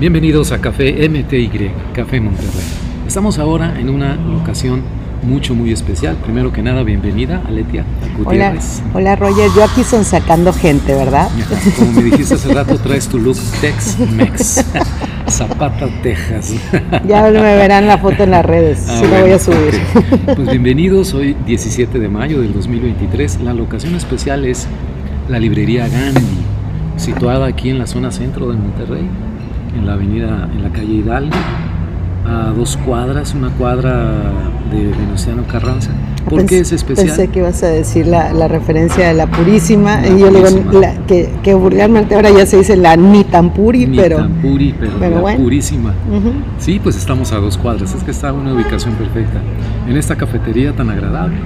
Bienvenidos a Café MTY, Café Monterrey. Estamos ahora en una ocasión mucho, muy especial. Primero que nada, bienvenida, Aletia Hola, Gutiérrez. hola Roger, yo aquí son sacando gente, ¿verdad? Como me dijiste hace rato, traes tu look Tex-Mex. Zapata, Texas. Ya me verán la foto en las redes, Ah, la bueno, voy a subir. ok. Pues bienvenidos, hoy 17 de mayo del 2023. La locación especial es la librería Gandhi, situada aquí en la zona centro de Monterrey, en la avenida, en la calle Hidalgo, a dos cuadras, una cuadra de Venustiano Carranza. ¿Por qué es especial? Pensé que ibas a decir la, la referencia de la purísima, La y yo le digo la- que, que vulgarmente ahora ya se dice la ni tan puri, Ni pero... tan puri, pero, pero la bueno. purísima. Sí, pues estamos a dos cuadras, es que está una ubicación perfecta. En esta cafetería tan agradable,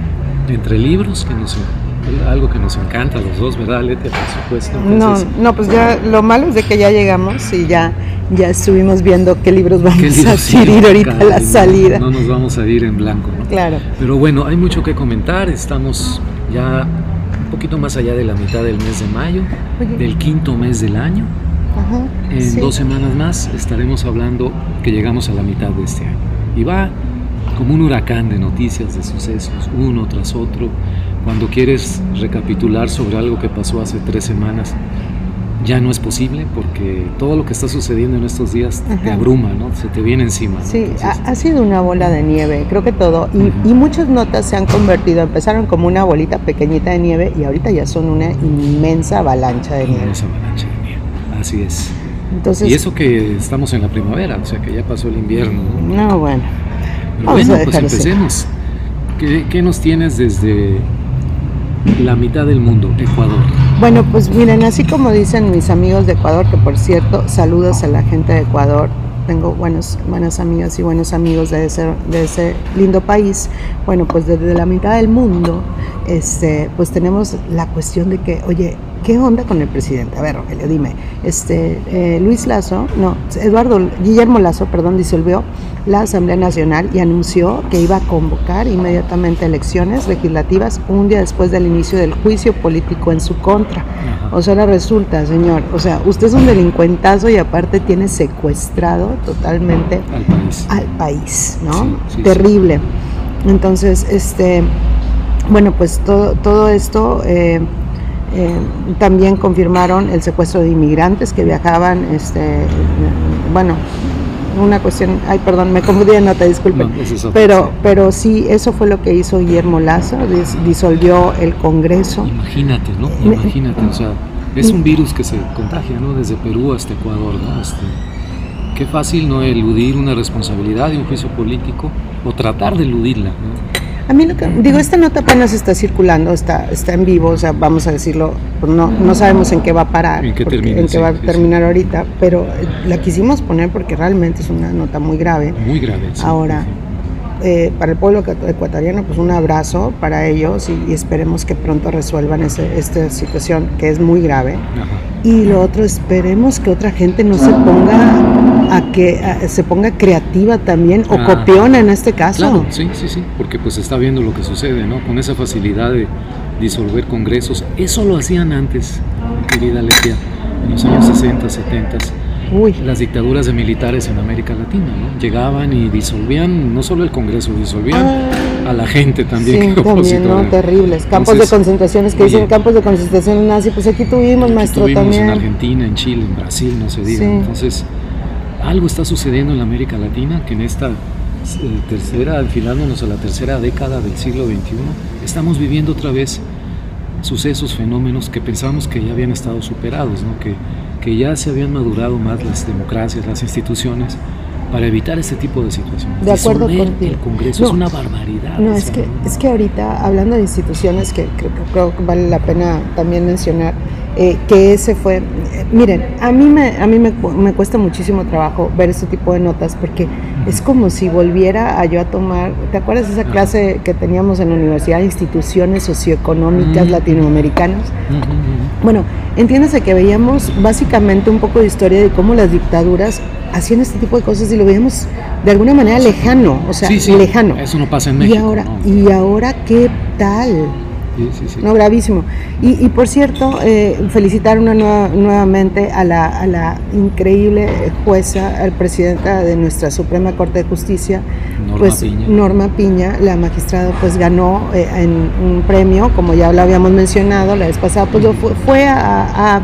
entre libros, que nos, algo que nos encanta a los dos, ¿verdad, Letia? Por supuesto. No, Entonces, no, pues ya lo malo es de que ya llegamos y ya, ya estuvimos viendo qué libros vamos ¿qué a adquirir ahorita a la Y no- salida. No, nos vamos a ir en blanco, ¿no? Claro. Pero bueno, hay mucho que comentar, estamos ya un poquito más allá de la mitad del mes de mayo, Oye. del quinto mes del año. Ajá, En sí. dos semanas más estaremos hablando que llegamos a la mitad de este año. Y va como un huracán de noticias, de sucesos, uno tras otro. Cuando quieres recapitular sobre algo que pasó hace tres semanas, ya no es posible porque todo lo que está sucediendo en estos días te abruma, ¿no? Se te viene encima. Sí, Entonces, ha, ha sido una bola de nieve, creo que todo. Y, y muchas notas se han convertido, empezaron como una bolita pequeñita de nieve y ahorita ya son una inmensa avalancha de nieve. esa avalancha de nieve. Así es. Entonces, Y eso que estamos en la primavera, o sea que ya pasó el invierno. ¿no? no, bueno. Pero Vamos a bueno, pues empecemos. ¿Qué, qué nos tienes desde la mitad del mundo, Ecuador? Bueno, pues miren, así como dicen mis amigos de Ecuador, que por cierto, saludos a la gente de Ecuador. Tengo buenos, buenas amigas y buenos amigos de ese, de ese lindo país. Bueno, pues desde la mitad del mundo, este, pues tenemos la cuestión de que, oye, ¿qué onda con el presidente? A ver, Rogelio, dime. Este, eh, Luis Lazo, no, Eduardo, Guillermo Lazo, perdón, disolvió la Asamblea Nacional y anunció que iba a convocar inmediatamente elecciones legislativas un día después del inicio del juicio político en su contra. Ajá. O sea, ahora resulta, señor, o sea, usted es un delincuentazo y aparte tiene secuestrado totalmente Al país. al país, ¿no? Sí, sí, Terrible. Entonces, este, bueno, pues todo, todo esto eh, eh, también confirmaron el secuestro de inmigrantes que viajaban, este, bueno, una cuestión, ay, perdón, me confundí de nota, disculpen. No, es pero, sí. pero sí, eso fue lo que hizo Guillermo Lazo, dis- disolvió el Congreso. Imagínate, ¿no? Imagínate, o sea, es un virus que se contagia, ¿no? Desde Perú hasta Ecuador, ¿no? Este, qué fácil no eludir una responsabilidad de un juicio político o tratar de eludirla, ¿no? A mí lo que digo, esta nota apenas está circulando, está, está en vivo, o sea, vamos a decirlo, pues no, no sabemos en qué va a parar, En qué porque- termina, en qué sí, va a sí, sí. terminar ahorita, pero la quisimos poner porque realmente es una nota muy grave. Muy grave. Ahora. Eh, para el pueblo ecu- ecuatoriano, pues un abrazo para ellos y, y esperemos que pronto resuelvan ese- esta situación que es muy grave. Ajá. Y lo otro, esperemos que otra gente no se ponga a que a- se ponga creativa también o Ah. copiona en este caso. Claro, sí, sí, sí, porque pues está viendo lo que sucede, ¿no? Con esa facilidad de disolver congresos. Eso lo hacían antes, querida Letia, en los años 60, 70, Uy, las dictaduras de militares en América Latina, ¿no? Llegaban y disolvían no solo el Congreso, disolvían a la gente también. Ah. sí, que también, ¿no? Terribles. Campos Entonces, de concentraciones que oye, dicen campos de concentración nazi, pues aquí tuvimos, Aquí maestro, tuvimos también. en Argentina, en Chile, en Brasil, no se diga. Sí. Entonces, algo está sucediendo en la América Latina que en esta eh, tercera, enfilándonos a la tercera década del siglo XXI, estamos viviendo otra vez sucesos, fenómenos que pensábamos que ya habían estado superados, ¿no? que, que ya se habían madurado más las democracias, las instituciones, para evitar este tipo de situaciones. De acuerdo contigo. El Congreso No. es una barbaridad. No, es sea, que, ¿no? es que ahorita, hablando de instituciones, que creo, que- creo que vale la pena también mencionar, eh, que ese fue, eh, miren, a mí, me, a mí me, me cuesta muchísimo trabajo ver este tipo de notas porque es como si volviera a yo a tomar, ¿te acuerdas de esa clase que teníamos en la universidad, instituciones socioeconómicas latinoamericanas? Bueno, entiéndase que veíamos básicamente un poco de historia de cómo las dictaduras hacían este tipo de cosas y lo veíamos de alguna manera lejano, o sea, Sí, sí, lejano. Eso no pasa en México. y ahora, ¿no? y ahora qué tal? Sí, sí, sí. No, gravísimo. Y, y por cierto, eh, felicitar una nueva- nuevamente a la, a la increíble jueza, al presidenta de nuestra Suprema Corte de Justicia, Norma pues Piña. Norma Piña, la magistrada, pues ganó eh, en un premio, como ya lo habíamos mencionado la vez pasada, pues lo fue, fue a, a-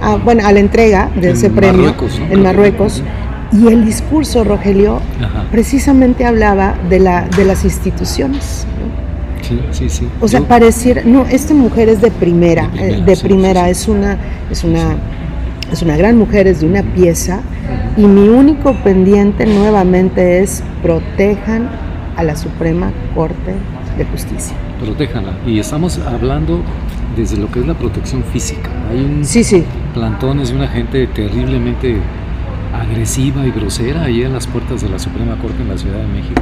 a, bueno, a la entrega de En ese premio Marruecos, ¿no? en Marruecos. Y el discurso, Rogelio, Ajá. precisamente hablaba de, la, de las instituciones. ¿no? Sí, sí, sí. O sea, Yo- pareciera, no, esta mujer es de primera, De eh, primera, de sí, primera, sí, sí. es una, es una, es una gran mujer, es de una pieza, y mi único pendiente nuevamente es protejan a la Suprema Corte de Justicia. protéjanla. Y estamos hablando desde lo que es la protección física. Hay un Sí, sí, plantones de una gente terriblemente agresiva y grosera ahí en las puertas de la Suprema Corte en la Ciudad de México.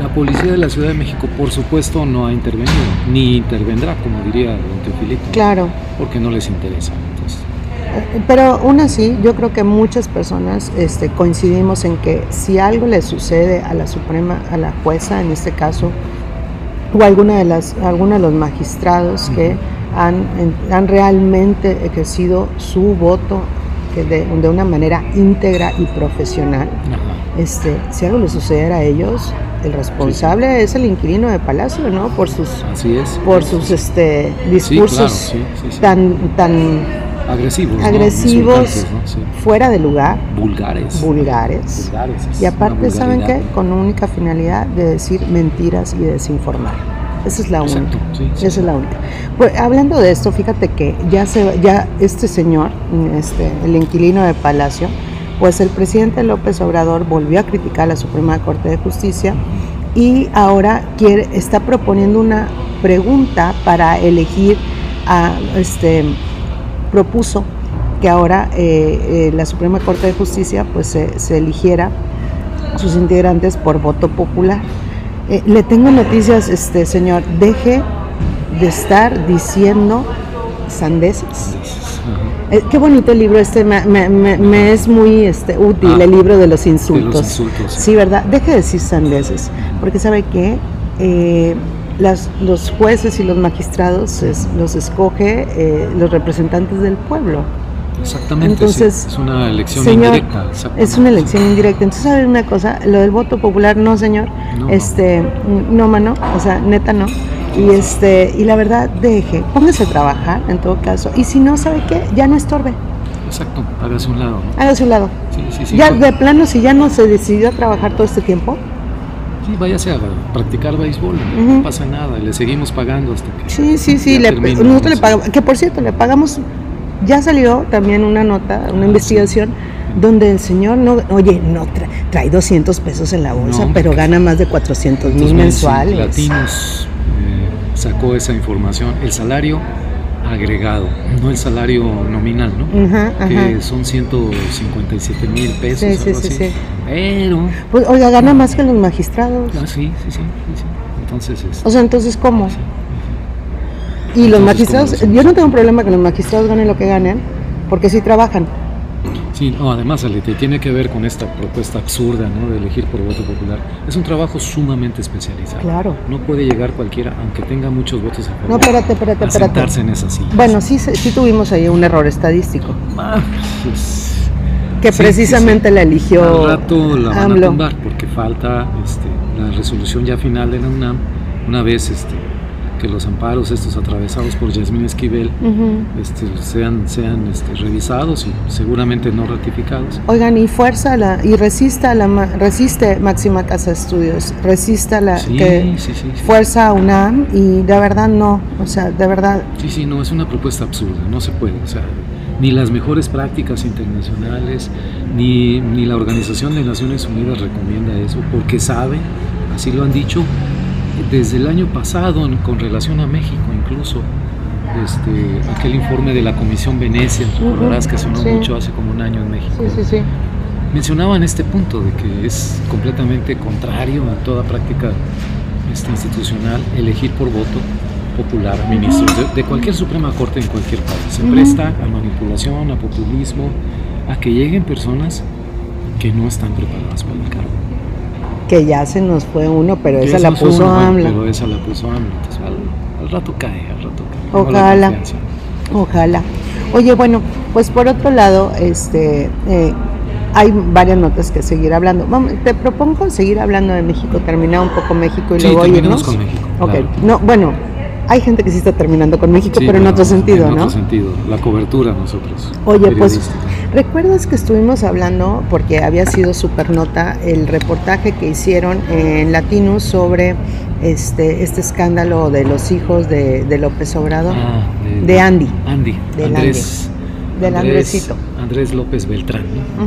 La policía de la Ciudad de México, por supuesto, no ha intervenido, ni intervendrá, como diría don Teofilito, claro. porque no les interesa. Entonces, Eh, Pero aún así, yo creo que muchas personas este, coincidimos en que si algo le sucede a la Suprema, a la jueza en este caso, o a alguna de las, a alguno de los magistrados que han, han realmente ejercido su voto que de, de una manera íntegra y profesional, ajá. este, si algo le sucediera a ellos, el responsable es el inquilino de Palacio, ¿no? Por sus, Así es. por sus este, discursos sí, sí, sí. tan, tan agresivos. agresivos, ¿no? Sí. fuera de lugar, Vulgares. vulgares. Vulgares, es Y aparte, ¿saben qué? Con única finalidad de decir mentiras y desinformar. Esa es la única. Exacto, sí, sí. Esa es la única. Pues, hablando de esto, fíjate que ya se ya este señor, este, el inquilino de Palacio, pues el presidente López Obrador volvió a criticar a la Suprema Corte de Justicia y ahora quiere, está proponiendo una pregunta para elegir a este propuso que ahora eh, eh, la Suprema Corte de Justicia pues se, se eligiera sus integrantes por voto popular. Eh, le tengo noticias, este señor, deje de estar diciendo sandeces. Eh, qué bonito el libro este, me, me- me- me es muy este, útil, Ah, el libro de los insultos. De los insultos. Sí, ¿verdad? Deje de decir sandeces, porque sabe que las, los jueces y los magistrados es- los escoge eh, los representantes del pueblo. Exactamente. Entonces, sí. Es una elección señor, indirecta. Es una elección indirecta. Entonces, ¿sabe una cosa? Lo del voto popular, no, señor. No. este, no, mano. O sea, neta, no. Y este, y la verdad, deje, póngase a trabajar en todo caso. Y si no, ¿sabe qué? Ya no estorbe. Exacto, hágase un lado. ¿no? Hágase un lado. Sí, sí, sí. ya no- de plano, si ya no se decidió a trabajar todo este tiempo, sí, váyase a practicar béisbol, no pasa nada, le seguimos pagando hasta que. Sí, sí, sí. le- nosotros le pagamos, que por cierto, le pagamos, ya salió también una nota, una Ah, investigación, donde el señor no, oye, no tra- trae 200 pesos en la bolsa, No, pero gana más de 400 mil mensuales. Latinos sacó esa información. El salario agregado, no el salario nominal, ¿no? Ajá, ajá. Que son 157 mil pesos. Sí, sí, algo sí, así. sí. Pero. Pues, oiga, gana más que los magistrados. Ah, sí, sí, sí. Entonces, es, O sea, entonces, ¿cómo? sí, Y los magistrados, ¿cómo lo yo no tengo problema que los magistrados ganen lo que ganen, porque sí trabajan. Sí, no, además, Ale, te tiene que ver con esta propuesta absurda, ¿no? De elegir por voto popular. Es un trabajo sumamente especializado. Claro. No puede llegar cualquiera, aunque tenga muchos votos a favor. No, espérate, espérate, a espérate. sentarse en esa silla. Bueno, sí, sí tuvimos ahí un error estadístico, Ah, pues, que Sí, precisamente sí, sí. la eligió Al rato la van a tumbar porque falta este, la resolución ya final de la UNAM una vez este, que los amparos estos atravesados por Yasmín Esquivel este, sean, sean este, revisados y seguramente no ratificados. Oigan, y fuerza la, y resista la resiste Máxima Casa Estudios, resista la Sí, que sí, sí, fuerza a UNAM y de verdad no, o sea, de verdad Sí, sí, no, es una propuesta absurda, no se puede. O sea, ni las mejores prácticas internacionales, ni, ni la Organización de Naciones Unidas recomienda eso, porque sabe, así lo han dicho, desde el año pasado en- con relación a México incluso, este, aquel informe de la Comisión Venecia, recordarás que sonó sí. mucho hace como un año en México, sí, sí, sí. mencionaban este punto de que es completamente contrario a toda práctica este, institucional elegir por voto popular ministros de, de cualquier Suprema Corte en cualquier país. Se presta a manipulación, a populismo, a que lleguen personas que no están preparadas para el cargo. Que ya se nos fue uno, pero esa la puso uno, AMLO. Pero esa la puso AMLO. Entonces, al, al rato cae, al rato Ojalá. Ojalá. Oye, bueno, pues por otro lado, este, eh, hay varias notas que seguir hablando. Vamos, te propongo seguir hablando de México, terminar un poco México y Sí, luego irnos. con México, Ok, claro. no, bueno, hay gente que sí está terminando con México, Sí, pero en otro sentido, en ¿no? otro sentido, la cobertura nosotros. Oye, pues. ¿recuerdas que estuvimos hablando, porque había sido super nota, el reportaje que hicieron en Latinus sobre este, este escándalo de los hijos de, de López Obrador? Ah, de Andy. Andy. Del Andrés. Del Andrés- Andresito. Andrés López Beltrán. ¿no?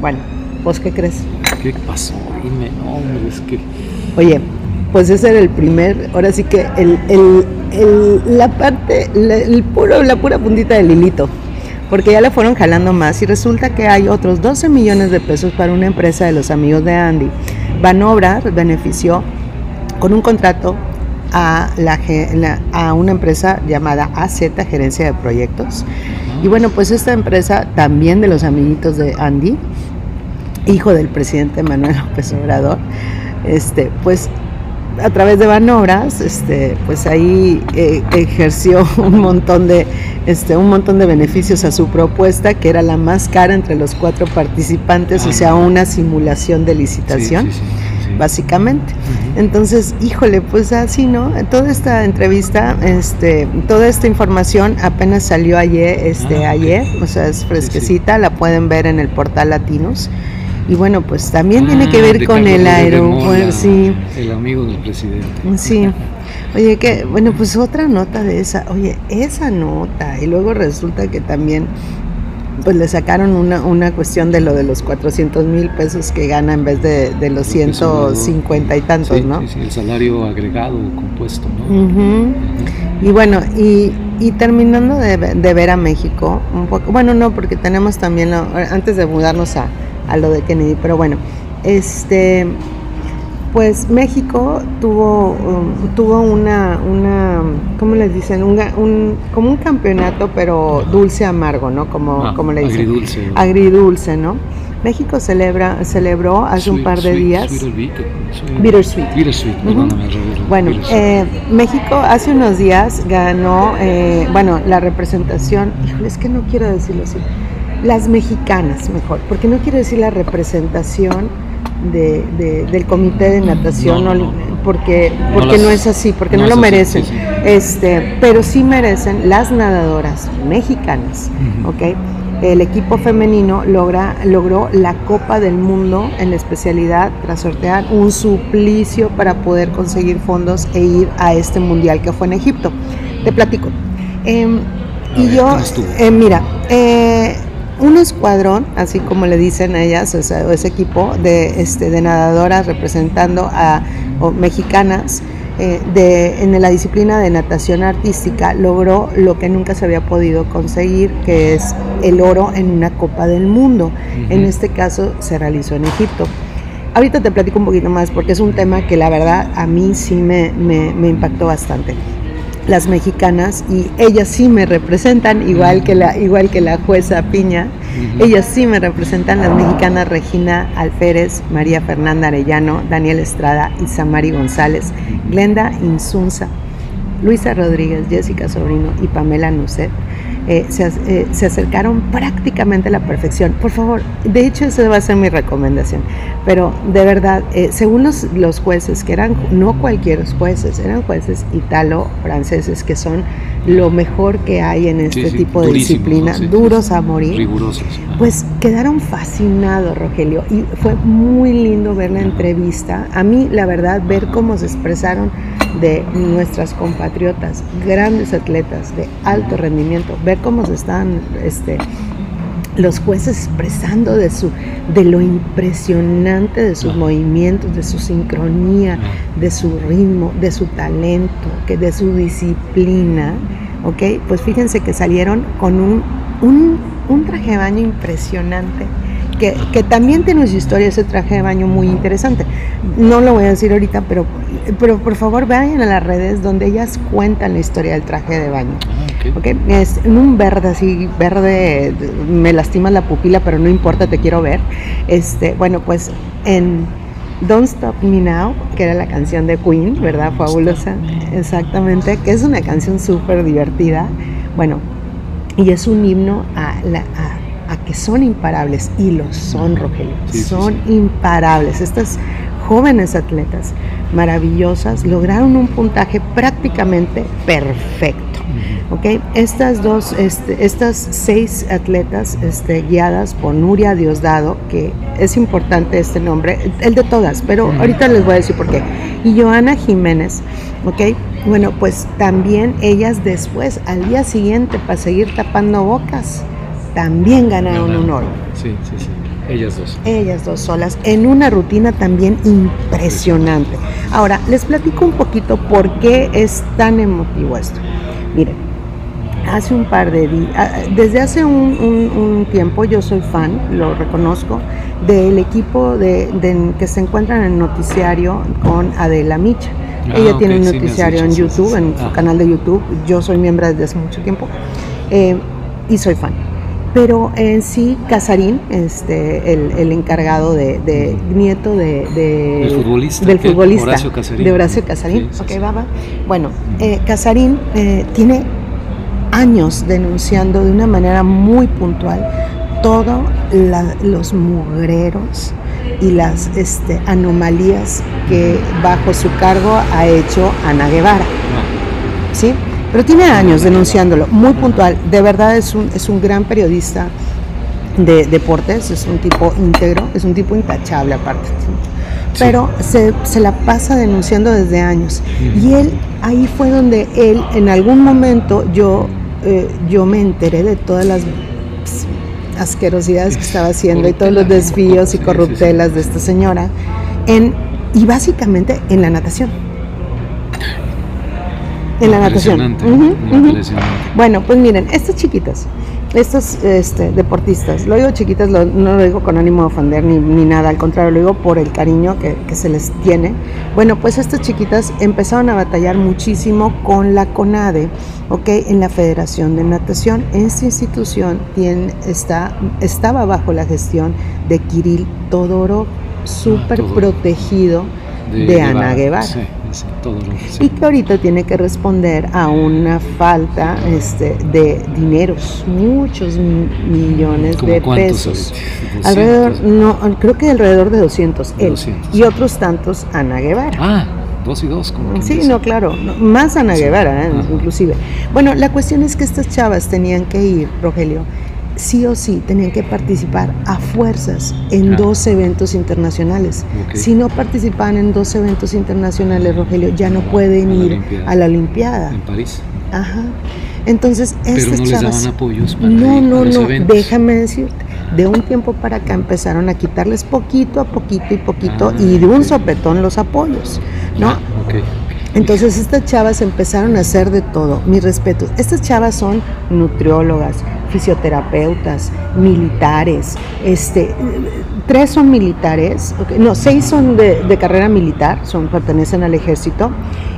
Bueno, ¿vos qué crees? ¿Qué pasó? Dime, no, hombre, es que. Oye, pues ese era el primer, ahora sí que el, el- el- la parte, la, el puro, la pura puntita del hilito, porque ya le fueron jalando más y resulta que hay otros 12 millones de pesos para una empresa de los amigos de Andy. Banobras benefició con un contrato a, la- a una empresa llamada AZ, Gerencia de Proyectos. Y bueno, pues esta empresa también de los amiguitos de Andy, hijo del presidente Manuel López Obrador, este, pues a través de Banobras, este, pues ahí eh, ejerció un montón de, este, un montón de beneficios a su propuesta, que era la más cara entre los cuatro participantes, o sea, una simulación de licitación, sí, sí, sí. básicamente. Entonces, híjole, pues así, ¿no? Toda esta entrevista, este, toda esta información apenas salió ayer, este, Ah, ayer, o sea, es fresquecita, la pueden ver en el portal Latinos. Y bueno, pues también tiene que Ah, ver de con el aeropuerto, sí, El amigo del presidente. sí. Oye, que, bueno, pues otra nota de esa, oye, esa nota, y luego resulta que también, pues le sacaron una, una cuestión de lo de los 400 mil pesos que gana en vez de, de los Obrador. 150 y tantos, Sí, ¿no? sí, sí, el salario agregado compuesto, ¿no? Y bueno, y, y terminando de, ve- de ver a México, un poco, bueno, no, porque tenemos también, lo- antes de mudarnos a, a lo de Kennedy, pero bueno, este, pues México tuvo, um, tuvo una, una, ¿cómo les dicen? Un, un- como un campeonato, pero dulce amargo, ¿no? Como, Ah, como le dicen. agridulce. Agridulce, ¿no? México celebra, celebró hace un par de sweet- días. sweet Bittersweet. Bittersweet, Bueno, eh, México hace unos días ganó, eh, bueno, la representación, híjole, es que no quiero decirlo así, las mexicanas mejor, porque no quiero decir la representación de, de- del comité de natación, No, no, porque, No porque las- no es así, porque no, lo es así, merecen, sí, sí. este, pero sí merecen las nadadoras mexicanas. ¿ok? El equipo femenino logra, logró la Copa del Mundo en la especialidad tras sortear un suplicio para poder conseguir fondos e ir a este mundial que fue en Egipto. Te platico. A y ver, yo, eh, mira, eh, un escuadrón, así como le dicen a ellas, o sea, ese equipo de, este, de nadadoras representando a o mexicanas, eh, de, en la disciplina de natación artística logró lo que nunca se había podido conseguir, que es el oro en una Copa del Mundo. En este caso se realizó en Egipto. Ahorita te platico un poquito más porque es un tema que la verdad a mí sí me, me- me impactó bastante. Las mexicanas y ellas sí me representan igual que la igual que la jueza Piña. Ellas sí me representan las mexicanas Regina Alférez, María Fernanda Arellano, Daniel Estrada, Isamari González, Glenda Insunza, Luisa Rodríguez, Jessica Sobrino y Pamela Nucet. Eh, se, eh, se acercaron prácticamente a la perfección. Por favor, de hecho esa va a ser mi recomendación. Pero de verdad, eh, según los, los jueces, que eran no cualquier jueces, eran jueces italo-franceses, que son lo mejor que hay en este Sí, sí, tipo de disciplina, ¿no? Duros a morir. Rigurosos. Ajá. Pues quedaron fascinados, Rogelio, y fue muy lindo ver la entrevista. A mí, la verdad, ver cómo se expresaron de nuestras compatriotas, grandes atletas de alto rendimiento, ver cómo se están este, los jueces expresando de su de lo impresionante de sus movimientos, de su sincronía, de su ritmo, de su talento, que de su disciplina, ¿ok? Pues fíjense que salieron con un, un, un traje de baño impresionante, que, que también tiene su historia, ese traje de baño muy interesante. No lo voy a decir ahorita, pero, pero por favor vayan a las redes donde ellas cuentan la historia del traje de baño. Ah, ok. ¿ok? Es en un verde así, verde, me lastima la pupila, pero no importa, te quiero ver. Este, bueno, pues en, Don't Stop Me Now, que era la canción de Queen, ¿verdad? Fabulosa. Exactamente, que es una canción súper divertida. Bueno, y es un himno a, la, a, que son imparables, y lo son, Rogelio. son imparables. Estas jóvenes atletas maravillosas lograron un puntaje prácticamente perfecto. ¿okay? Estas dos, este, estas seis atletas este, guiadas por Nuria Diosdado, que es importante este nombre, el de todas, pero ahorita les voy a decir por qué. Y Joana Jiménez, ¿ok? Bueno, pues también ellas después, al día siguiente, para seguir tapando bocas, también ganaron un oro. Sí, sí, sí. Ellas dos. Ellas dos solas, en una rutina también impresionante. Ahora, les platico un poquito por qué es tan emotivo esto. Miren, hace un par de días, ah, desde hace un, tiempo yo soy fan, lo reconozco, del equipo de, que se encuentra en el noticiario con Adela Micha. Ah, Ella tiene un noticiario en YouTube, en su canal de YouTube. Yo soy miembro desde hace mucho tiempo eh, y soy fan. Pero en sí, Casarín, este, el, encargado de, nieto de, del futbolista, del futbolista Horacio Casarín. de Horacio Casarín, ok, va, Bueno, eh, Casarín eh, tiene años denunciando de una manera muy puntual todos los mugreros y las este, anomalías que bajo su cargo ha hecho Ana Guevara. ¿Sí? Pero tiene años denunciándolo, muy puntual. De verdad es un, es un gran periodista de deportes, es un tipo íntegro, es un tipo intachable aparte. Pero se, se, la pasa denunciando desde años. Y él, ahí fue donde él, en algún momento, yo eh, yo me enteré de todas las asquerosidades que estaba haciendo y todos los desvíos y corruptelas de esta señora, en, y básicamente en la natación. En la natación. Bueno, pues miren, estas chiquitas, estos este, deportistas, lo digo chiquitas, no lo digo con ánimo de ofender ni, nada, al contrario, lo digo por el cariño que, se les tiene. Bueno, pues estas chiquitas empezaron a batallar muchísimo con la CONADE, ¿ok? En la Federación de Natación. Esta institución tiene, está, estaba bajo la gestión de Kirill Todorov, súper protegido de, Ana Guevara y que ahorita tiene que responder a una falta este, de dineros, muchos millones de pesos. Alrededor, no, creo que alrededor de 200, él y otros tantos Ana Guevara. Ah, dos y dos. Como sí, no, claro, más Ana Guevara, ¿eh? inclusive. Bueno, la cuestión es que estas chavas tenían que ir, Rogelio, sí o sí tenían que participar a fuerzas en dos eventos internacionales. Si no participaban en dos eventos internacionales, Rogelio, ya no pueden ir a la Olimpiada. En París. Ajá. Entonces, Pero no les daban apoyos para No, no, no, déjame decirte. De un tiempo para acá empezaron a quitarles poquito a poquito y poquito ah, y de un sopetón los apoyos, ¿no? Ah, Entonces estas chavas empezaron a hacer de todo. Mi respeto. Estas chavas son nutriólogas, fisioterapeutas, militares, este, tres son militares, no, seis son de, carrera militar, son, pertenecen al ejército,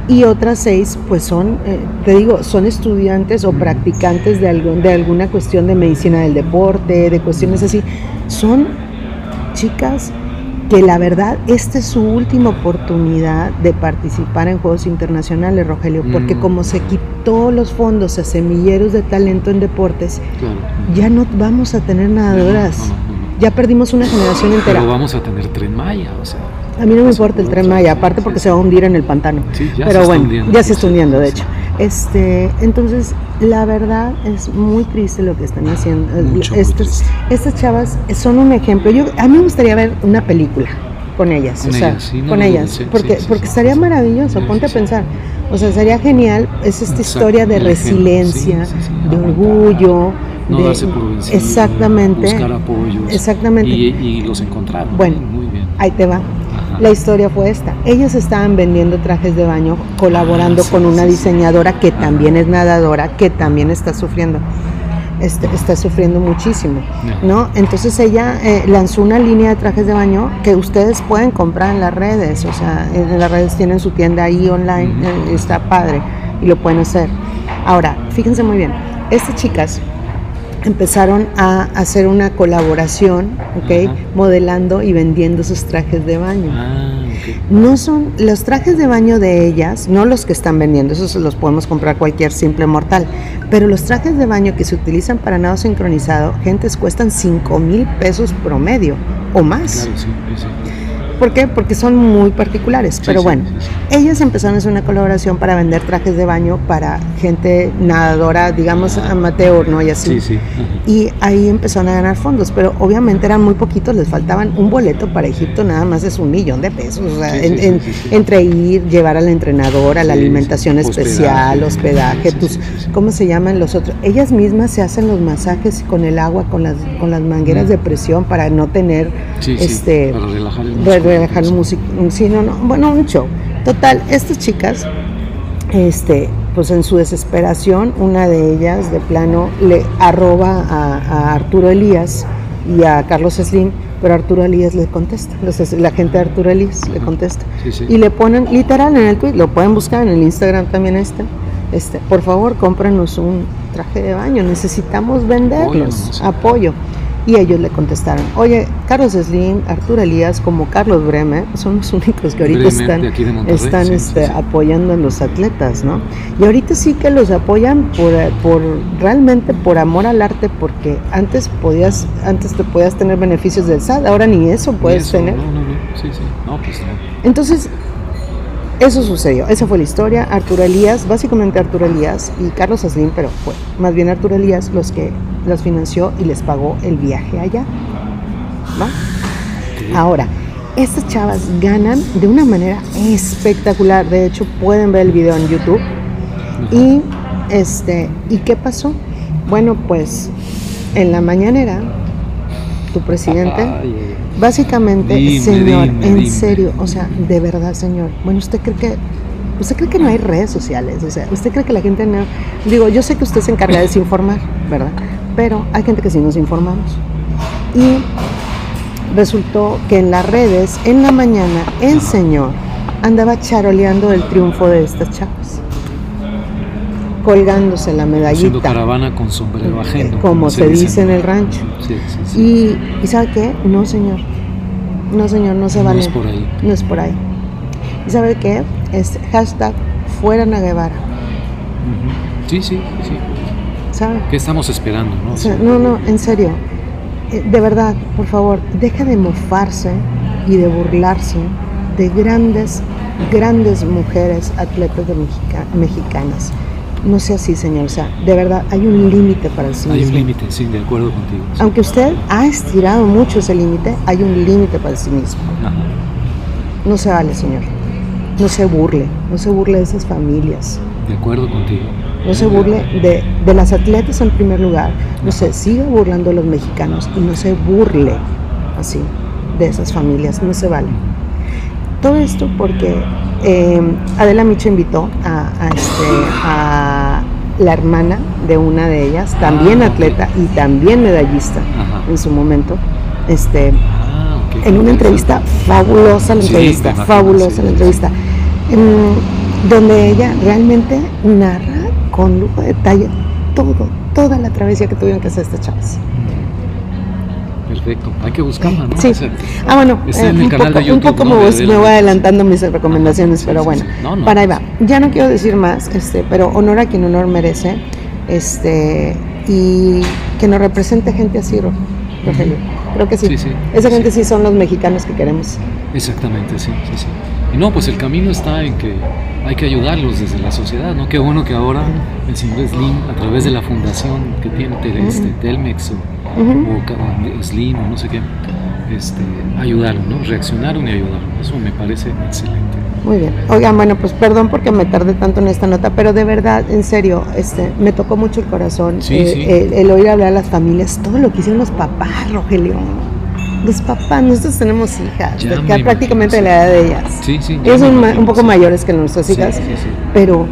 y otras seis, pues son, eh, te digo, son estudiantes o practicantes de, algún, de alguna cuestión de medicina del deporte, de cuestiones así. Son chicas que la verdad esta es su última oportunidad de participar en Juegos Internacionales, Rogelio, porque mm. como se quitó los fondos a semilleros de talento en deportes, ya no vamos a tener nadadoras. ya perdimos una generación entera. Pero vamos a tener tren Maya, o sea. A mí no me importa el tren Maya, aparte porque se va a hundir en el pantano. Sí, ya Pero se bueno, está ya se está hundiendo, de hecho. Este, entonces, la verdad es muy triste lo que están haciendo. Estas, estas chavas son un ejemplo. Yo, a mí me gustaría ver una película con ellas, con o sea, ellas, con ellas, porque, porque estaría maravilloso, ponte a pensar. O sea, sería genial, es esta historia de resiliencia, de orgullo, no darse por vencido, exactamente, buscar apoyos. Exactamente. Y, los encontraron. Bueno, muy bien. ahí te va. La historia fue esta. Ellos estaban vendiendo trajes de baño, colaborando ah, con una diseñadora que también es nadadora, que también está sufriendo. Este, está sufriendo muchísimo, ¿no? Entonces ella eh, lanzó una línea de trajes de baño que ustedes pueden comprar en las redes, o sea, en las redes tienen su tienda ahí online, eh, está padre y lo pueden hacer. Ahora, fíjense muy bien, estas chicas empezaron a hacer una colaboración, ¿ok? Ajá. Modelando y vendiendo sus trajes de baño. Ah. No son los trajes de baño de ellas, no los que están vendiendo, esos los podemos comprar cualquier simple mortal, pero los trajes de baño que se utilizan para nado sincronizado, gentes cuestan 5 mil pesos promedio o más. Claro, sí, sí, sí. ¿Por qué? Porque son muy particulares. Sí, Pero sí, bueno, sí, ellas empezaron a hacer una colaboración para vender trajes de baño para gente nadadora, digamos, amateur, ¿no? Y así. Sí, sí. Y ahí empezaron a ganar fondos, pero obviamente eran muy poquitos, les faltaban un boleto para Egipto, nada más es un millón de pesos, o sea, en- en- entre ir, llevar al entrenador, a la alimentación especial, hospedaje, tus. ¿cómo se llaman los otros? Ellas mismas se hacen los masajes con el agua, con las, con las mangueras de presión para no tener, Sí, sí, este, para relajar el re- músculo. relajar el músico, sí, no, no, bueno, un show. Total, estas chicas, este, pues en su desesperación, una de ellas de plano le arroba a, a Arturo Elías y a Carlos Slim, pero Arturo Elías le contesta, los- la gente de Arturo Elías le contesta. Sí, sí. Y le ponen literal en el tweet, lo pueden buscar en el Instagram también este, este, por favor cómpranos un traje de baño, necesitamos venderlos, apoyo. Y ellos le contestaron, oye, Carlos Slim, Arturo Elías, como Carlos Bremer, son los únicos que ahorita están, están sí, este, sí, sí. apoyando a los atletas, ¿no? Y ahorita sí que los apoyan por, por realmente por amor al arte, porque antes podías, antes te podías tener beneficios del SAT, ahora ni eso puedes Eso, tener. No, no, no. Sí, sí. No, pues no. Entonces, eso sucedió, esa fue la historia. Arturo Elías, básicamente Arturo Elías y Carlos Slim, pero fue más bien Arturo Elías los que los financió y les pagó el viaje allá. Ahora, estas chavas ganan de una manera espectacular. De hecho, pueden ver el video en YouTube. Ajá. Y este, ¿y qué pasó? Bueno, pues en la mañanera, tu presidente. Ay. Básicamente, Dime, señor, dime, en dime. serio, o sea, de verdad, señor. Bueno, usted cree que usted cree que no hay redes sociales, o sea, usted cree que la gente no digo, yo sé que usted se encarga de desinformar, ¿verdad? Pero hay gente que sí nos informamos. Y resultó que en las redes, en la mañana, el señor andaba charoleando el triunfo de estas chavas. Colgándose la Haciendo medallita, caravana con sombrero ajeno. Eh, como se dice en el rancho. Sí, sí, sí. Y, ¿y sabe qué? No, señor. No, señor, no se No vale. es por ahí. No es por ahí. ¿Y sabe qué? Es hashtag fuera Guevara. Sí, sí, sí. ¿Qué estamos esperando, no? O sea, no, no, en serio. Eh, De verdad, por favor, deja de mofarse y de burlarse de grandes, grandes mujeres atletas de Mexica- mexicanas. No sea así, señor. O sea, de verdad, hay un límite para el Hay un límite, sí, de acuerdo contigo. sí. Aunque usted ha estirado mucho ese límite, hay un límite para el cinismo. Ajá. No se vale, señor. No se burle. No se burle de esas familias. De acuerdo contigo. No se burle de, de las atletas en primer lugar. No se siga burlando de los mexicanos y no se burle así de esas familias. No se vale. Todo esto porque eh, Adela Micho invitó a, a, este, a la hermana de una de ellas, también Ah, atleta y también medallista Ajá. en su momento, este, Ah, en una entrevista fabulosa la Sí, entrevista, fabulosa sí, la sí, entrevista, en- donde ella realmente narra con lujo de detalle todo, toda la travesía que tuvieron que hacer estas chavas. Perfecto. Hay que buscarla, ¿no? Sí. O sea, Ah, bueno, eh, un, poco, de un YouTube, poco ¿no? me, de voy- me adelantando mis recomendaciones, Sí, pero bueno, sí. No, no, para ahí pues- va. Ya no quiero decir más, este, pero honor a quien honor merece, este, y que nos represente gente así, Ro- Rogelio. Creo que sí. Sí, sí. Esa gente sí son los mexicanos que queremos. Exactamente, sí, sí, sí. Y no, pues el camino está en que hay que ayudarlos desde la sociedad, ¿no? Qué bueno que ahora el señor Slim, a través de la fundación que tiene este, Telmex o, o Slim o no sé qué, este, ayudaron, ¿no? Reaccionaron y ayudaron. Eso me parece excelente. Muy bien. Oigan, bueno, pues perdón porque me tardé tanto en esta nota, pero de verdad, en serio, este, me tocó mucho el corazón Sí, eh, sí. El, el oír hablar a las familias, todo lo que hicieron los papás, Rogelio. Los papás, nosotros tenemos hijas, Ya de- prácticamente imagino, la edad de ellas. Sí, sí. Ellos son un poco mayores que nuestras hijas, pero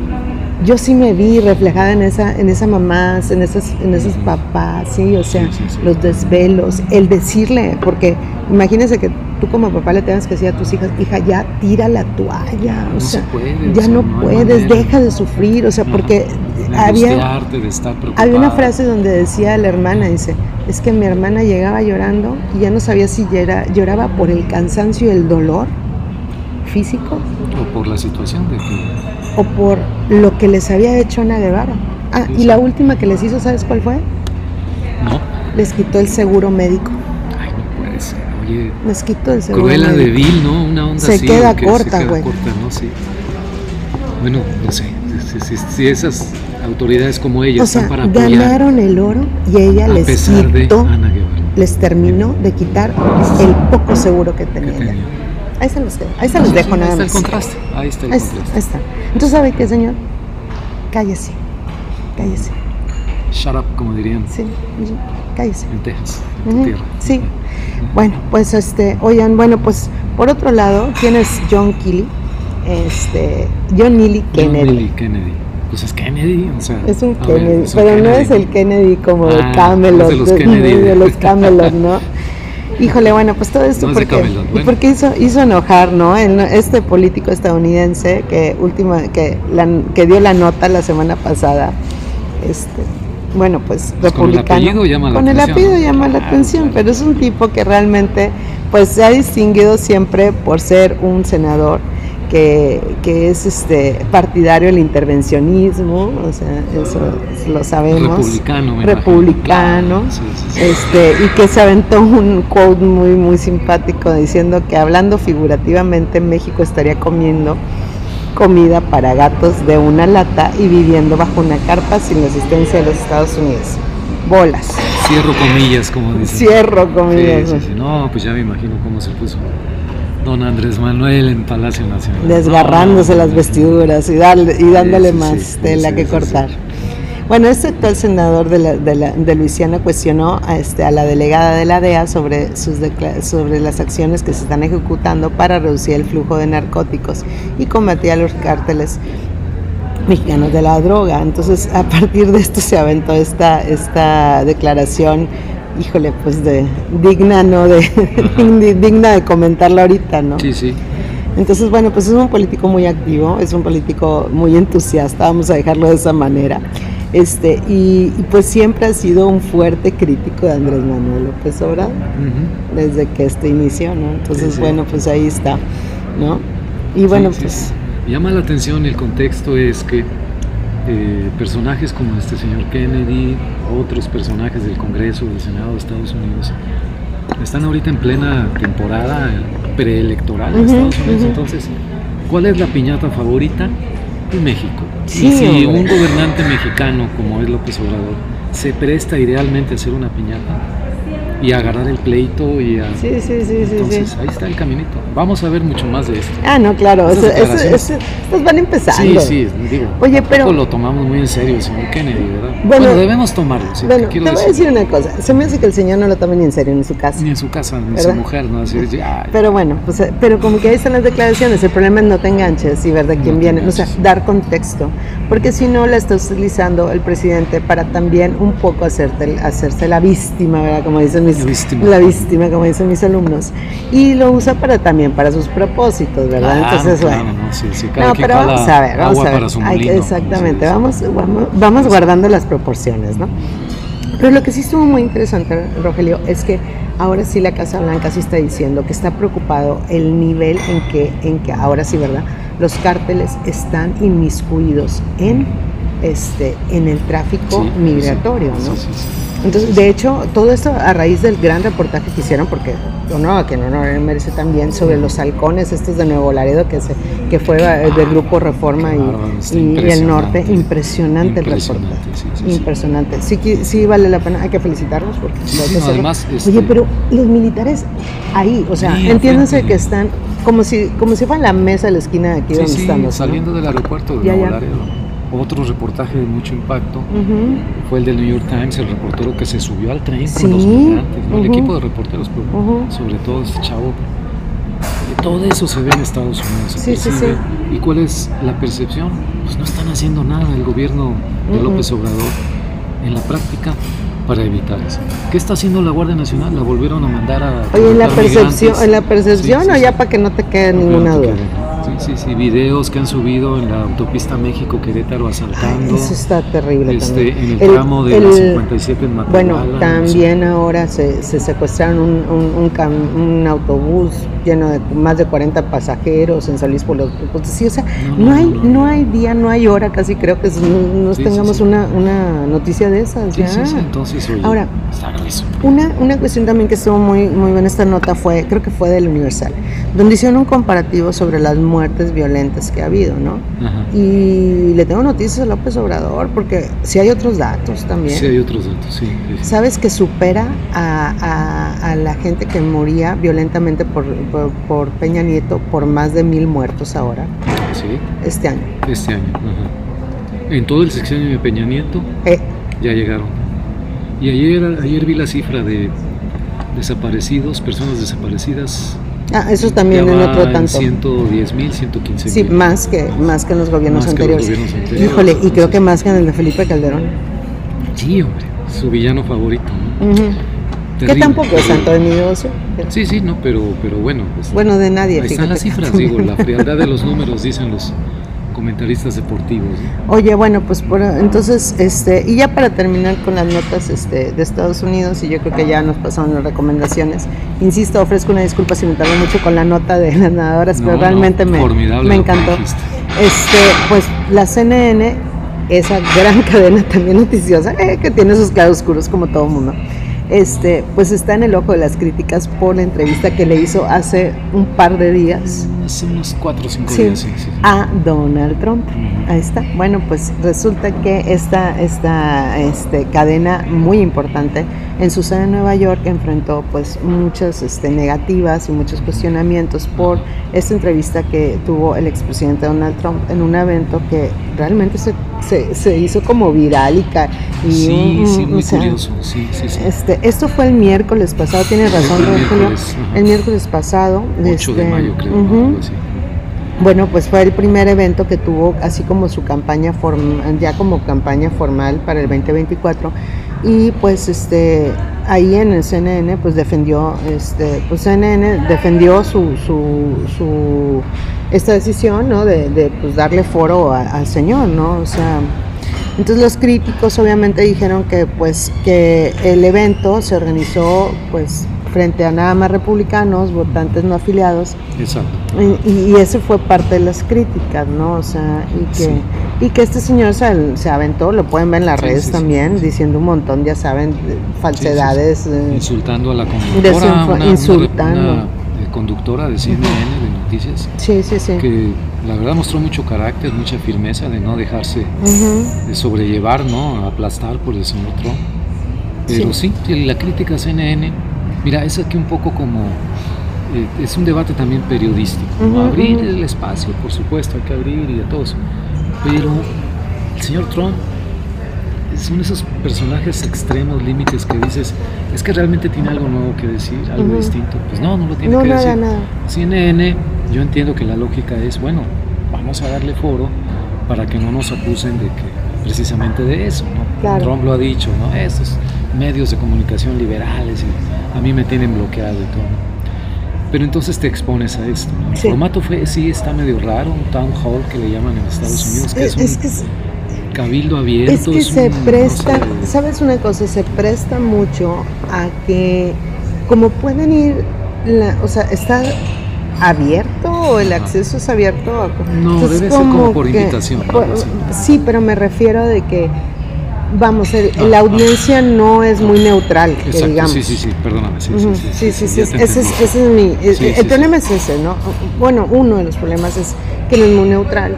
yo sí me vi reflejada en esa, en esa mamá, en esas, en esos papás, sí, o sea, Sí, sí, sí. los desvelos, el decirle, porque imagínense que tú como papá le tengas que decir a tus hijas, hija, ya tira la toalla, o No sea, se puede, o ya sea, no, no hay puedes, deja de sufrir, o sea, Ajá. porque había, de estar había una frase donde decía la hermana, dice, es que mi hermana llegaba llorando y ya no sabía si llora- lloraba por el cansancio y el dolor físico O por la situación de que o por lo que les había hecho Ana Guevara. Ah, y la última que les hizo, ¿sabes cuál fue? no, Les quitó el seguro médico. ay, no puede ser. Oye, Les quitó el seguro Cruella de médico. Vil, ¿no? Una onda Se así. queda que corta, se queda güey. corta, ¿no? Sí. Bueno, no sé. Si, si- si esas autoridades como ella O están sea, para apoyar ganaron el oro y ella les de quitó, les terminó de quitar el poco seguro que que tenía. ella. tenía. Ahí se los dejo, ahí se los dejo sí, nada ahí más. está el contraste. Ahí está el Ahí está, ahí contraste. está. Entonces, ¿sabe qué, señor? Cállese, cállese, Shut up, como dirían sí, cállese. en Texas, en tu tierra. Sí. Bueno, pues este, oigan, bueno, pues por otro lado, ¿quién es John Kelly? Este, John Neely John Kennedy. Neely Kennedy. Pues es Kennedy, o sea. Es un ver, Kennedy, es un pero no es el Kennedy como de Ah, Camelot, es de los Kennedy. de los Camelot, ¿no? Híjole, bueno, pues todo esto No porque, bueno. porque hizo, hizo enojar, ¿no? El- este político estadounidense que última, que, la, que dio la nota la semana pasada, este, bueno, pues Pues con el republicano. apellido llama la Con el atención, apellido ¿no? llama la atención, pero es un tipo que realmente, pues se ha distinguido siempre por ser un senador que, que es este partidario del intervencionismo, o sea, eso lo sabemos. Republicano. Republicano. Sí, sí, sí. Este, y que se aventó un quote muy muy simpático diciendo que hablando figurativamente México estaría comiendo comida para gatos de una lata y viviendo bajo una carpa sin la asistencia de los Estados Unidos. Bolas. Cierro comillas, como dicen. Cierro Sí, comillas. sí, sí. No, pues ya me imagino cómo se puso don Andrés Manuel en Palacio Nacional. Desgarrándose No, las no, vestiduras y, darle, y dándole sí, más sí, tela sí, que cortar. Bueno, este actual senador de, la- de, la- de Luisiana cuestionó a, este, a la delegada de la DEA sobre, sus decla- sobre las acciones que se están ejecutando para reducir el flujo de narcóticos y combatir a los cárteles mexicanos de la droga. Entonces, a partir de esto se aventó esta, esta declaración, híjole, pues de digna, ¿no? De, digna de comentarla ahorita, ¿no? Sí, sí. Entonces, bueno, pues es un político muy activo, es un político muy entusiasta, vamos a dejarlo de esa manera. Este, y, y pues siempre ha sido un fuerte crítico de Andrés Manuel López Obrador Ujú. desde que este inició, ¿no? Entonces, Sí, sí. bueno, pues ahí está, ¿no? Y bueno, Sí, pues. Llama la atención el contexto es que eh, personajes como este señor Kennedy, otros personajes del Congreso, del Senado de Estados Unidos, están ahorita en plena temporada preelectoral en Estados Unidos. Entonces, ¿cuál es la piñata favorita? En México. Sí, y si un gobernante mexicano como es López Obrador se presta idealmente a hacer una piñata y a agarrar el pleito y a... sí, sí, sí, sí, Entonces, sí. ahí está el caminito. Vamos a ver mucho más de esto. Ah, no, claro, Esas eso- eso- eso- estos van empezando. Sí, sí, digo. Oye, pero- lo tomamos muy en serio, señor Kennedy, ¿verdad? Bueno, Bueno, debemos tomarlo, sí. Bueno, te quiero voy a decir. decir una cosa, se me hace que el señor no lo toma ni en serio en su casa. Ni en su casa, ni ¿Verdad? su mujer, ¿no? Así Pero bueno, pues, pero como que ahí están las declaraciones, el problema es no te enganches y ver de quién No te viene, o sea, dar contexto, porque si no la está utilizando el presidente para también un poco hacerte, hacerse la víctima, ¿verdad? Como dicen mis, La víctima. la víctima, como dicen mis alumnos, y lo usa para también para sus propósitos, ¿verdad? Claro, Entonces, claro, bueno. no, sí, sí, cada No, quien pero vamos a ver, vamos a ver. molino, exactamente, vamos, vamos, vamos guardando las proporciones, ¿no? Pero lo que sí estuvo muy interesante, Rogelio, es que ahora sí la Casa Blanca sí está diciendo que está preocupado el nivel en que, en que ahora sí, ¿verdad? Los cárteles están inmiscuidos en, este, en el tráfico Sí, migratorio, sí, ¿no? Entonces, de hecho, todo esto a raíz del gran reportaje que hicieron, porque honor que no merece también, sobre los halcones estos de Nuevo Laredo, que, se, que fue eh, del Grupo Reforma y, el norte. impresionante. Impresionante, el reportaje. sí, sí. Impresionante. Sí, sí vale la pena, hay que felicitarlos porque que no, además, Oye, este- pero los militares ahí, o sea, entiéndanse que están como si, como si fuera la mesa de la esquina de aquí donde estamos. ¿no? saliendo del aeropuerto de Ya, Nuevo ya. Laredo. Otro reportaje de mucho impacto fue el del New York Times, el reportero que se subió al tren Sí, con los migrantes, ¿no? el ujú. equipo de reporteros, pero sobre todo este chavo Todo eso se ve en Estados Unidos. Sí, sí, sí. ¿Y cuál es la percepción? Pues no están haciendo nada el gobierno de. López Obrador en la práctica para evitar eso. ¿Qué está haciendo la Guardia Nacional? La volvieron a mandar a... Oye, en la percepción, en la percepción Sí, sí, o sí. ya para que no te quede ninguna duda. Sí, sí, sí, videos que han subido en la autopista México-Querétaro Ay, asaltando. eso está terrible este, también. en el, tramo de la el- 57 en Bueno, Matehuala, también ahora se, se secuestraron un, un, un cam- un autobús lleno de más de 40 pasajeros en San Luis por los pues, sí, o sea, No, hay no, hay día, no hay hora, casi creo que nos Sí, tengamos sí. Una, una noticia de esas Sí, ya. sí, sí, entonces, oye, Ahora. Una, una cuestión también que estuvo muy, muy buena esta nota fue, creo que fue del Universal, donde hicieron un comparativo sobre las muertes violentas que ha habido, ¿no? Ajá. Y le tengo noticias a López Obrador, porque si hay otros datos también. Sí, hay otros datos, sí. sí, sí. ¿Sabes que supera a, a- a la gente que moría violentamente por, por, por Peña Nieto por más de mil muertos ahora, Sí, este año? este año. ajá. En todo el sexenio de Peña Nieto Eh, ya llegaron. Y ayer, ayer vi la cifra de desaparecidos, personas desaparecidas. ah, eso también en otro tanto. 110 mil, 115 Sí, mil. más que, más que en los gobiernos Más que los anteriores. gobiernos anteriores, Híjole, y creo que más que en el de Felipe Calderón. Sí, hombre, su villano favorito. ¿no? Ujú. Que Terrible, tampoco es santo de mi devoción. Sí, sí, no, pero, pero bueno, pues, Bueno, de nadie. ahí están las cifras, digo, la frialdad de los números, dicen los comentaristas deportivos. ¿no? Oye, bueno, pues por, entonces, este, y ya para terminar con las notas este, de Estados Unidos, y yo creo que ya nos pasaron las recomendaciones, insisto, ofrezco una disculpa si me tardé mucho con la nota de las nadadoras, No, pero no, realmente me, me que encantó. Este, pues la CNN, esa gran cadena también noticiosa, eh, que tiene sus claroscuros como todo mundo, este, pues está en el ojo de las críticas por la entrevista que le hizo hace un par de días Hace unos 4 o 5 Sí. días, sí, sí. a Donald Trump. Ahí está. Bueno, pues resulta que esta, esta este, cadena muy importante en su sede en Nueva York enfrentó pues muchas este, negativas y muchos cuestionamientos por esta entrevista que tuvo el expresidente Donald Trump en un evento que realmente se, se, se hizo como viral y, ca- y Sí, un- sí, muy sea, curioso, sí, sí, sí. Este, esto fue el miércoles pasado, tiene razón, El miércoles. El miércoles pasado. 8 de este, mayo, creo, así. Bueno, pues fue el primer evento que tuvo así como su campaña form- ya como campaña formal para el 2024 y pues este ahí en el CNN pues defendió este pues CNN defendió su su, su esta decisión no de, de, pues darle foro a- al señor no o sea entonces los críticos obviamente dijeron que pues que el evento se organizó pues frente a nada más republicanos votantes no afiliados Exacto. y, y eso fue parte de las críticas, ¿no? O sea, y que, Sí. y que este señor se, se aventó, lo pueden ver en las Sí, redes sí, sí, también, sí. diciendo un montón, ya saben, de falsedades. eh, Insultando a la conductora, una, una- insultando. una, eh, conductora de CNN de noticias, Sí, sí, sí. que la verdad mostró mucho carácter, mucha firmeza de no dejarse Ujú. de sobrellevar, ¿no? aplastar por el señor Trump. Pero sí, que la crítica a CNN, mira, es aquí un poco como, eh, es un debate también periodístico, ¿no? Ujú, abrir el espacio, por supuesto, hay que abrir y de todo eso. Pero el señor Trump son esos personajes extremos, límites que dices, es que realmente tiene algo nuevo que decir, algo Ujú. distinto. Pues no, no lo tiene No, que nada, decir. nada. CNN, yo entiendo que la lógica es, bueno, vamos a darle foro para que no nos acusen de que precisamente de eso, ¿no? Claro. Trump lo ha dicho, ¿no? Estos medios de comunicación liberales y a mí me tienen bloqueado y todo. ¿no? Pero entonces te expones a esto. ¿no? El Sí. formato fue, sí está medio raro, un town hall que le llaman en Estados Unidos, que es, Es, un que, es- cabildo abierto. es que es se un, no presta, sé, ¿sabes una cosa? Se presta mucho a que, como pueden ir, la- o sea, está abierto o el acceso es abierto. a- No, Entonces, debe ser como por que- invitación, por- sí, pero me refiero de que, vamos, el- Ah, la ah. audiencia no es muy neutral, que digamos. sí, sí, sí, perdóname. Sí, sí, Sí, ese es, ese es mi... el- problema es ese, ¿no? Bueno, uno de los problemas es que no es muy neutral.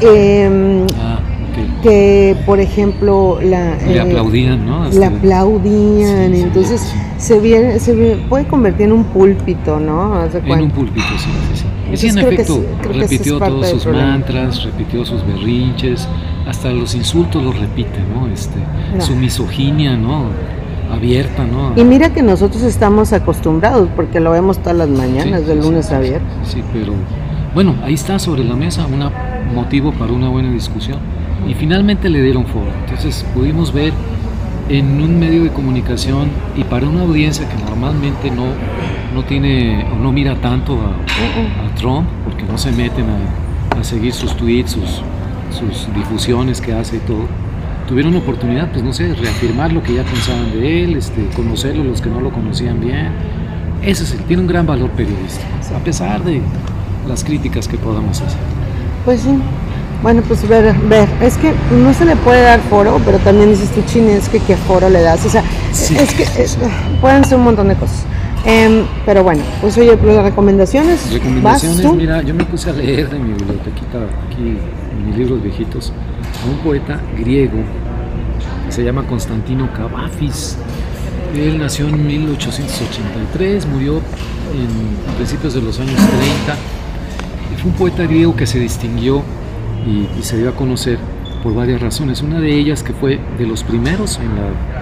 Em, Ah, ok. que, por ejemplo, la... Le eh, aplaudían, ¿no? la Este, aplaudían, entonces se viene, se viene- puede convertir en un púlpito, ¿no? En un púlpito, sí, sí, sí. Entonces en efecto, repitió todos sus mantras, repitió sus berrinches, hasta los insultos los repite, ¿no? Este, No. Su misoginia, ¿no? abierta, ¿no? Y mira que nosotros estamos acostumbrados porque lo vemos todas las mañanas, de lunes a viernes. Sí, pero bueno, ahí está sobre la mesa un motivo para una buena discusión. Y finalmente le dieron foro. Entonces pudimos ver en un medio de comunicación y para una audiencia que normalmente no, no tiene o no mira tanto a, Trump, porque no se meten a, a seguir sus tweets, sus, sus difusiones que hace y todo, tuvieron oportunidad, pues no sé, reafirmar lo que ya pensaban de él, este, conocerlo los que no lo conocían bien. Ese es tiene un gran valor periodístico, a pesar de las críticas que podamos hacer. Pues sí. Bueno, pues ver, ver, es que no se le puede dar foro, pero también dices tú, chine, es que qué foro le das. O sea, es que pueden ser un montón de cosas. Em, pero bueno, pues oye, las recomendaciones. Recomendaciones, mira, yo me puse a leer de mi bibliotequita aquí, en mis libros viejitos, a un poeta griego se llama Constantino Cavafis. Él nació en 1883, murió en, principios de los años 30. Y fue un poeta griego que se distinguió y, se dio a conocer por varias razones. Una de ellas que fue de los primeros en la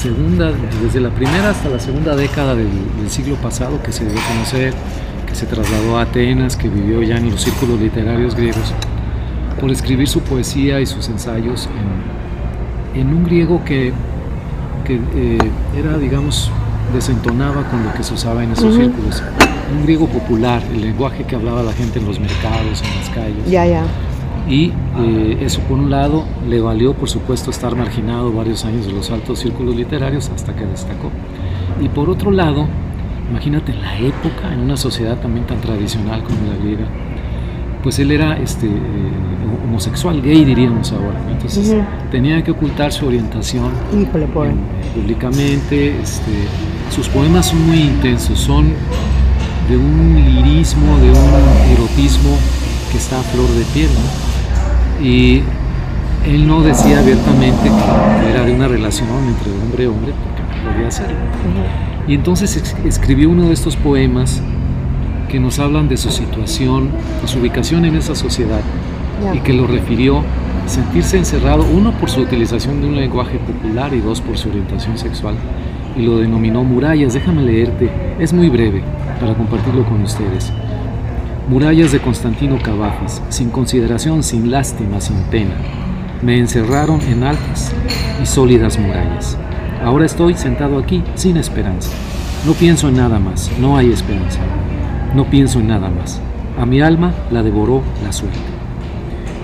segunda, desde la primera hasta la segunda década del, siglo pasado que se dio a conocer, que se trasladó a Atenas, que vivió ya en los círculos literarios griegos, por escribir su poesía y sus ensayos en, un griego que, eh, era, digamos, desentonaba con lo que se usaba en esos círculos. Un griego popular, el lenguaje que hablaba la gente en los mercados, en las calles. Ya, ya y eh, eso por un lado le valió por supuesto estar marginado varios años de los altos círculos literarios hasta que destacó. Y por otro lado, imagínate la época en una sociedad también tan tradicional como la griega, pues él era este, eh, homosexual, gay diríamos ahora, entonces tenía que ocultar su orientación públicamente, este, sus poemas son muy intensos, son de un lirismo, de un erotismo que está a flor de piel. Y él no decía abiertamente que era de una relación entre hombre y hombre, porque no podía hacerlo. Y entonces escribió uno de estos poemas que nos hablan de su situación, de su ubicación en esa sociedad, y que lo refirió a sentirse encerrado, uno por su utilización de un lenguaje popular y dos por su orientación sexual, y lo denominó murallas. Déjame leerte, es muy breve para compartirlo con ustedes. Murallas de Constantino Cavafis, sin consideración, sin lástima, sin pena, me encerraron en altas y sólidas murallas. Ahora estoy sentado aquí sin esperanza. No pienso en nada más, no hay esperanza. No pienso en nada más. A mi alma la devoró la suerte.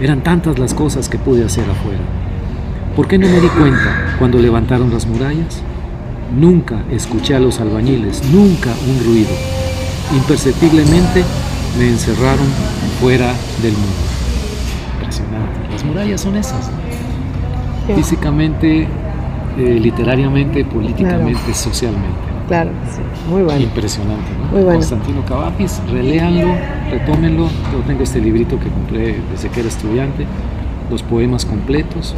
Eran tantas las cosas que pude hacer afuera. ¿Por qué no me di cuenta cuando levantaron las murallas? Nunca escuché a los albañiles, nunca un ruido. Imperceptiblemente me encerraron fuera del mundo. Impresionante. Las murallas son esas. Físicamente, eh, literariamente, políticamente, socialmente. Claro, sí. muy bueno. Impresionante, ¿no? Constantino Cavapis, reléanlo, retómenlo. Yo tengo este librito que compré desde que era estudiante, los poemas completos.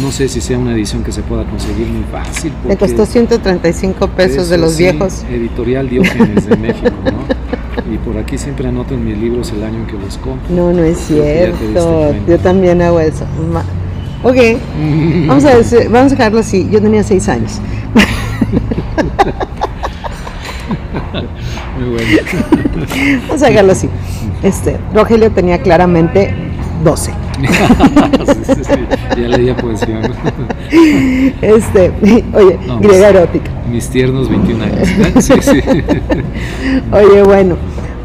No sé si sea una edición que se pueda conseguir muy fácil. Me costó 135 pesos de los viejos. Editorial Diógenes de México, ¿no? y por aquí siempre anoto en mis libros el año en que los compro. No, no es cierto. Yo también hago eso. Ok, vamos a, vamos a dejarlo así. Yo tenía seis años. Muy bueno. Vamos a dejarlo así. Este, Rogelio tenía claramente 12. Ya leía poesía. Este, oye, griega erótica. Mis tiernos 21 años. Sí, sí. Oye, bueno,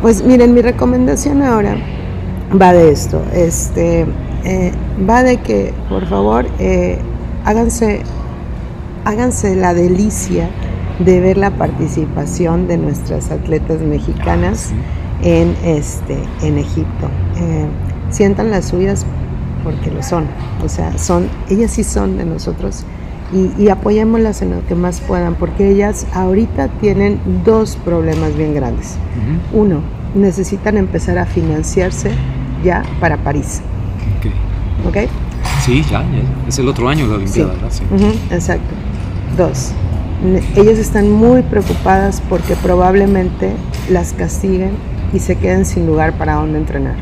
pues miren, mi recomendación ahora va de esto. Este, eh, va de que, por favor, eh, háganse, háganse la delicia de ver la participación de nuestras atletas mexicanas ah, en, este, en Egipto. Eh, sientan las suyas porque lo son, o sea, son, ellas sí son de nosotros y, apoyémoslas en lo que más puedan, porque ellas ahorita tienen dos problemas bien grandes. Uno, necesitan empezar a financiarse ya para París. ¿Ok? ¿Ok? Sí, ya, es el otro año la Olimpiada, ¿verdad? Sí. exacto. Dos, ellas están muy preocupadas porque probablemente las castiguen y se queden sin lugar para dónde entrenar.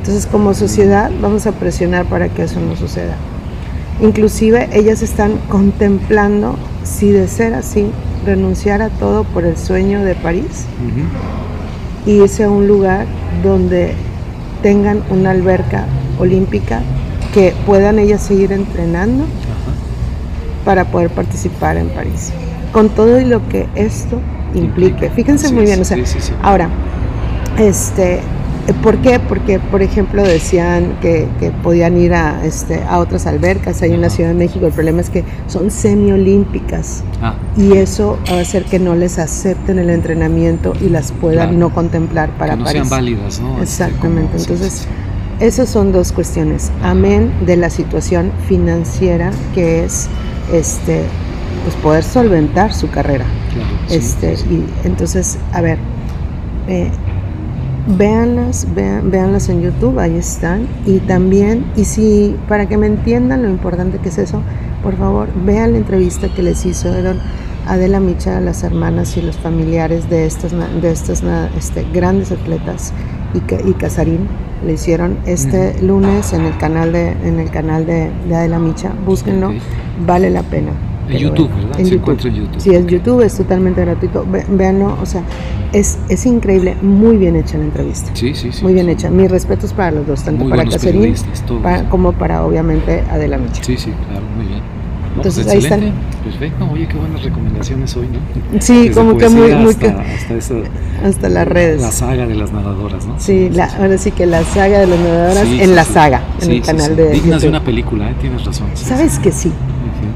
Entonces, como sociedad, vamos a presionar para que eso no suceda. Inclusive ellas están contemplando si de ser así, renunciar a todo por el sueño de París y irse a un lugar donde tengan una alberca olímpica que puedan ellas seguir entrenando para poder participar en París. Con todo y lo que esto implique. Fíjense muy bien, o sea, sí, sí, sí. ahora, este, ¿por qué? Porque, por ejemplo, decían que, que podían ir a, este, a otras albercas ahí en la. Ciudad de México. El problema es que son semiolímpicas Ah, y eso va a hacer que no les acepten el entrenamiento y las puedan Claro. no contemplar para que no París. sean válidas, ¿no? Este, Exactamente, entonces sí, sí. esas son dos cuestiones. Amén de la situación financiera que es este pues poder solventar su carrera. Claro, sí, este y entonces, a ver, eh, véanlas, vean, véanlas en YouTube, ahí están. Y también, y si, para que me entiendan lo importante que es eso, por favor, vean la entrevista que les hicieron Adela Micha a las hermanas y los familiares de estas, de estas este, grandes atletas y, y Casarín. Le hicieron este lunes en el canal de, en el canal de, de Adela Micha. Búsquenlo, Ok. vale la pena. En YouTube. ¿verdad? En Se YouTube. encuentra en YouTube. Sí, es. YouTube, es totalmente gratuito. Ve- véanlo, o sea, es, es increíble, muy bien hecha la entrevista. Sí, sí, sí. Muy bien hecha. Mis respetos para los dos, tanto Muy para Cacerín para- como para, obviamente, Adela Micha. Sí, sí, claro, muy bien. No, Entonces, pues ahí están. Perfecto. Oye, qué buenas recomendaciones hoy, ¿no? Sí, Desde como que muy, muy hasta, que- hasta esa, hasta las redes. La saga de las nadadoras, ¿no? Sí, la, ahora sí que la saga de las nadadoras Sí, en sí, la sí. saga, en Sí, el sí, canal sí. de Dignas de YouTube. una película, ¿eh? Tienes razón. sí, ¿Sabes sí. que sí?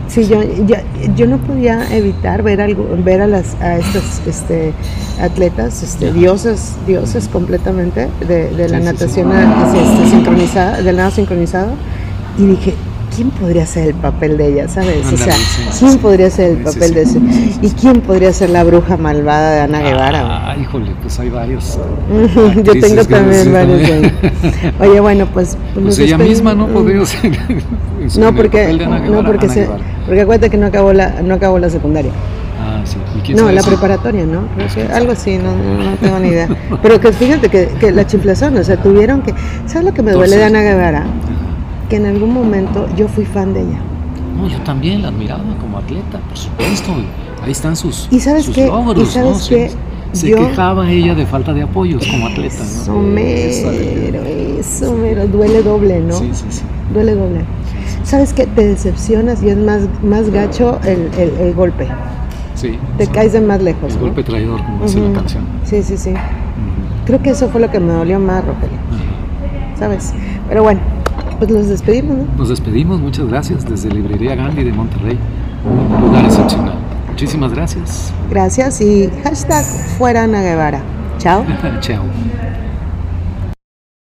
Sí, yo, yo, yo no podía evitar ver algo, ver a las a estas este, atletas, este, Ajá. diosas, dioses completamente de, de la Sí, natación sí. este, sincronizada, del nado sincronizado, y dije, ¿quién podría ser el papel de ella, sabes? o Ándale, sea, sí, sí, ¿quién sí. podría ser el Sí, papel de ese? ¿Y quién podría ser la bruja malvada de Ana Guevara? Ah, híjole, pues hay varios. Yo tengo también varios también. Oye, bueno, pues. Pues nos ella misma no podría ser. No, el porque, papel de Ana no porque, Ana se, porque acuérdate que no acabó la, no acabó la secundaria. Ah, sí. ¿Y No, la preparatoria, ¿no? Que algo así, no, no, no tengo ni idea. Pero que fíjate que, que la chiflazón, o sea, tuvieron que. ¿Sabes lo que me duele de Ana Guevara? Que en algún momento yo fui fan de ella. No, yo también la admiraba como atleta, por supuesto. Ahí están sus, ¿Y sabes sus qué? logros, ¿Y sabes ¿no? Qué? Se Yo- quejaba ella de falta de apoyos como atleta, Eso ¿no? mero, Esa- eso mero, duele doble, ¿no? Sí, sí, sí. Duele doble. ¿Sabes qué? Te decepcionas y es más, más gacho el, el, el golpe. Sí, Te caes de más lejos. El ¿no? golpe traidor, como dice Ujú. la canción. Sí, sí, sí. Creo que eso fue lo que me dolió más, Rogelio. Ajá. ¿Sabes? Pero bueno, pues los despedimos, ¿no? Nos despedimos, muchas gracias desde Librería Gandhi de Monterrey, un lugar excepcional. Muchísimas gracias. Gracias y hashtag fuera Ana Guevara. Chao. Chao.